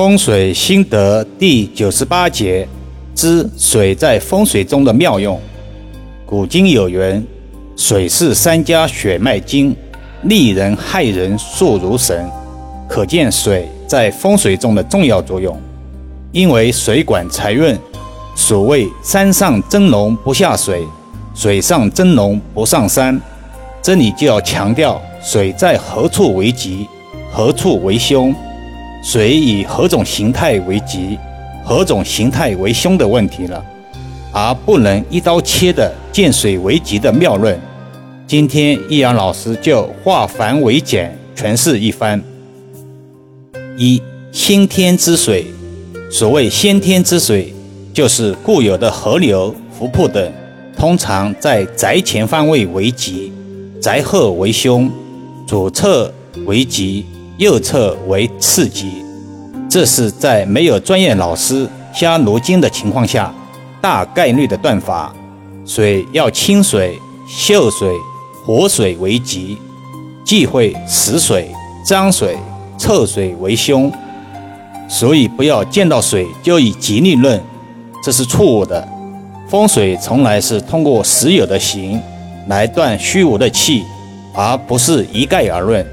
风水心得第九十八节之水在风水中的妙用。古今有云：“水是三家血脉经，利人害人速如神。”可见水在风水中的重要作用。因为水管财运，所谓“山上蒸龙不下水，水上蒸龙不上山”，这里就要强调水在何处为吉，何处为凶。水以何种形态为吉，何种形态为凶的问题了，而不能一刀切的见水为吉的妙论。今天易阳老师就化繁为简诠释一番。一先天之水，所谓先天之水，就是固有的河流、湖泊等，通常在宅前方位为吉，宅后为凶，左侧为吉。右侧为次级，这是在没有专业老师瞎罗经的情况下，大概率的断法。水要清水、秀水、活水为吉，忌讳死水、脏水、臭水为凶。所以不要见到水就以吉利论，这是错误的。风水从来是通过实有的形来断虚无的气，而不是一概而论。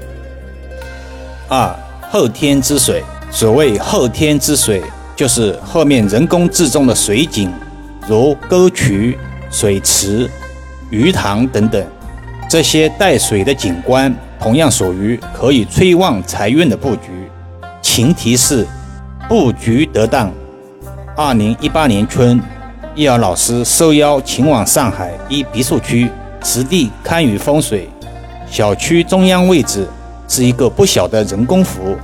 二后天之水，所谓后天之水，就是后面人工制种的水井，如沟渠、水池、鱼塘等等，这些带水的景观，同样属于可以催旺财运的布局，前提是布局得当。二零一八年春，易遥老师受邀前往上海一别墅区，实地堪舆风水，小区中央位置。是一个不小的人工湖，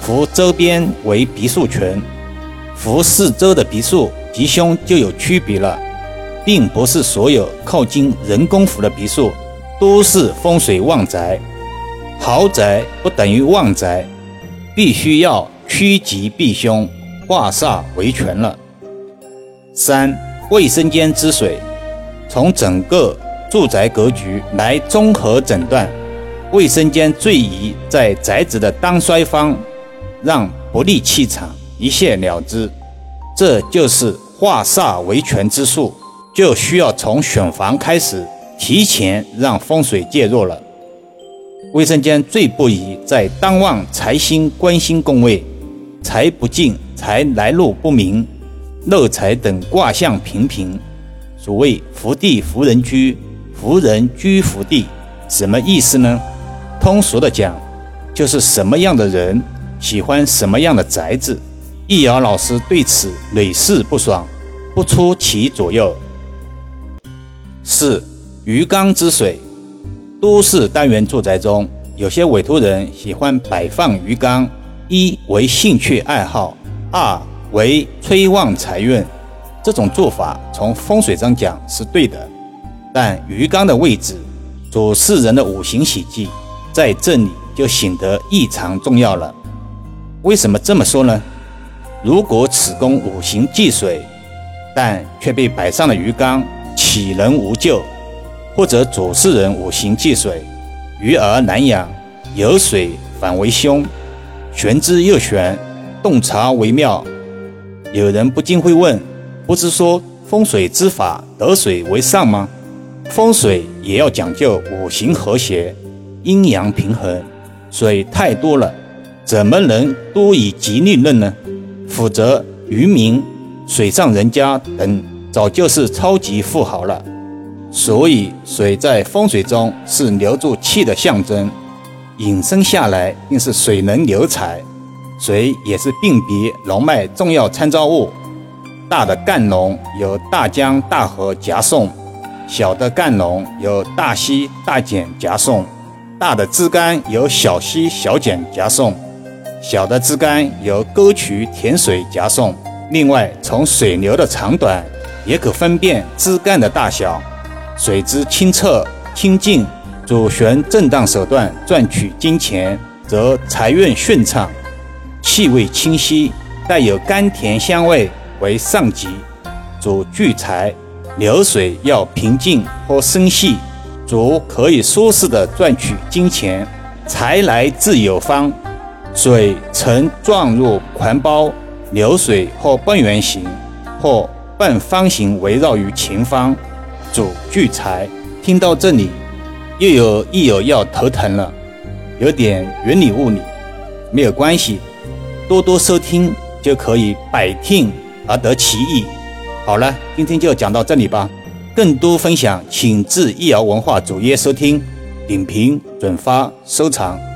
湖周边为别墅群，湖四周的别墅吉凶就有区别了，并不是所有靠近人工湖的别墅都是风水旺宅，豪宅不等于旺宅，必须要趋吉避凶，化煞为权了。三、卫生间之水，从整个住宅格局来综合诊断。卫生间最宜在宅子的当衰方，让不利气场一泻了之。这就是化煞为权之术，就需要从选房开始，提前让风水介入了。卫生间最不宜在当旺财星、官星宫位，财不进，财来路不明，漏财等卦象频频。所谓福地福人居，福人居福地，什么意思呢？通俗的讲，就是什么样的人喜欢什么样的宅子。易遥老师对此屡试不爽，不出其左右。四鱼缸之水，都市单元住宅中，有些委托人喜欢摆放鱼缸，一为兴趣爱好，二为催旺财运。这种做法从风水上讲是对的，但鱼缸的位置主事人的五行喜忌。在这里就显得异常重要了。为什么这么说呢？如果此宫五行忌水，但却被摆上了鱼缸，岂能无救？或者主事人五行忌水，鱼儿难养，有水反为凶，玄之又玄，洞察为妙。有人不禁会问：不是说风水之法得水为上吗？风水也要讲究五行和谐。阴阳平衡，水太多了，怎么能多以吉利论呢？否则渔民、水上人家等早就是超级富豪了。所以水在风水中是留住气的象征，引申下来便是水能留财。水也是辨别龙脉重要参照物。大的干龙有大江大河夹送，小的干龙有大溪大简夹送。大的枝干由小溪小井夹送，小的枝干由沟渠田水夹送。另外，从水流的长短也可分辨枝干的大小。水之清澈清净，主旋正当手段赚取金钱，则财运顺畅；气味清晰，带有甘甜香味为上吉，主聚财。流水要平静或深细。主可以舒适的赚取金钱，财来自有方。水呈状若环包、流水或半圆形或半方形围绕于前方，主聚财。听到这里，又有益友要头疼了，有点云里雾里。没有关系，多多收听就可以百听而得其意。好了，今天就讲到这里吧。更多分享，请至易瑶文化主页收听、点评、转发、收藏。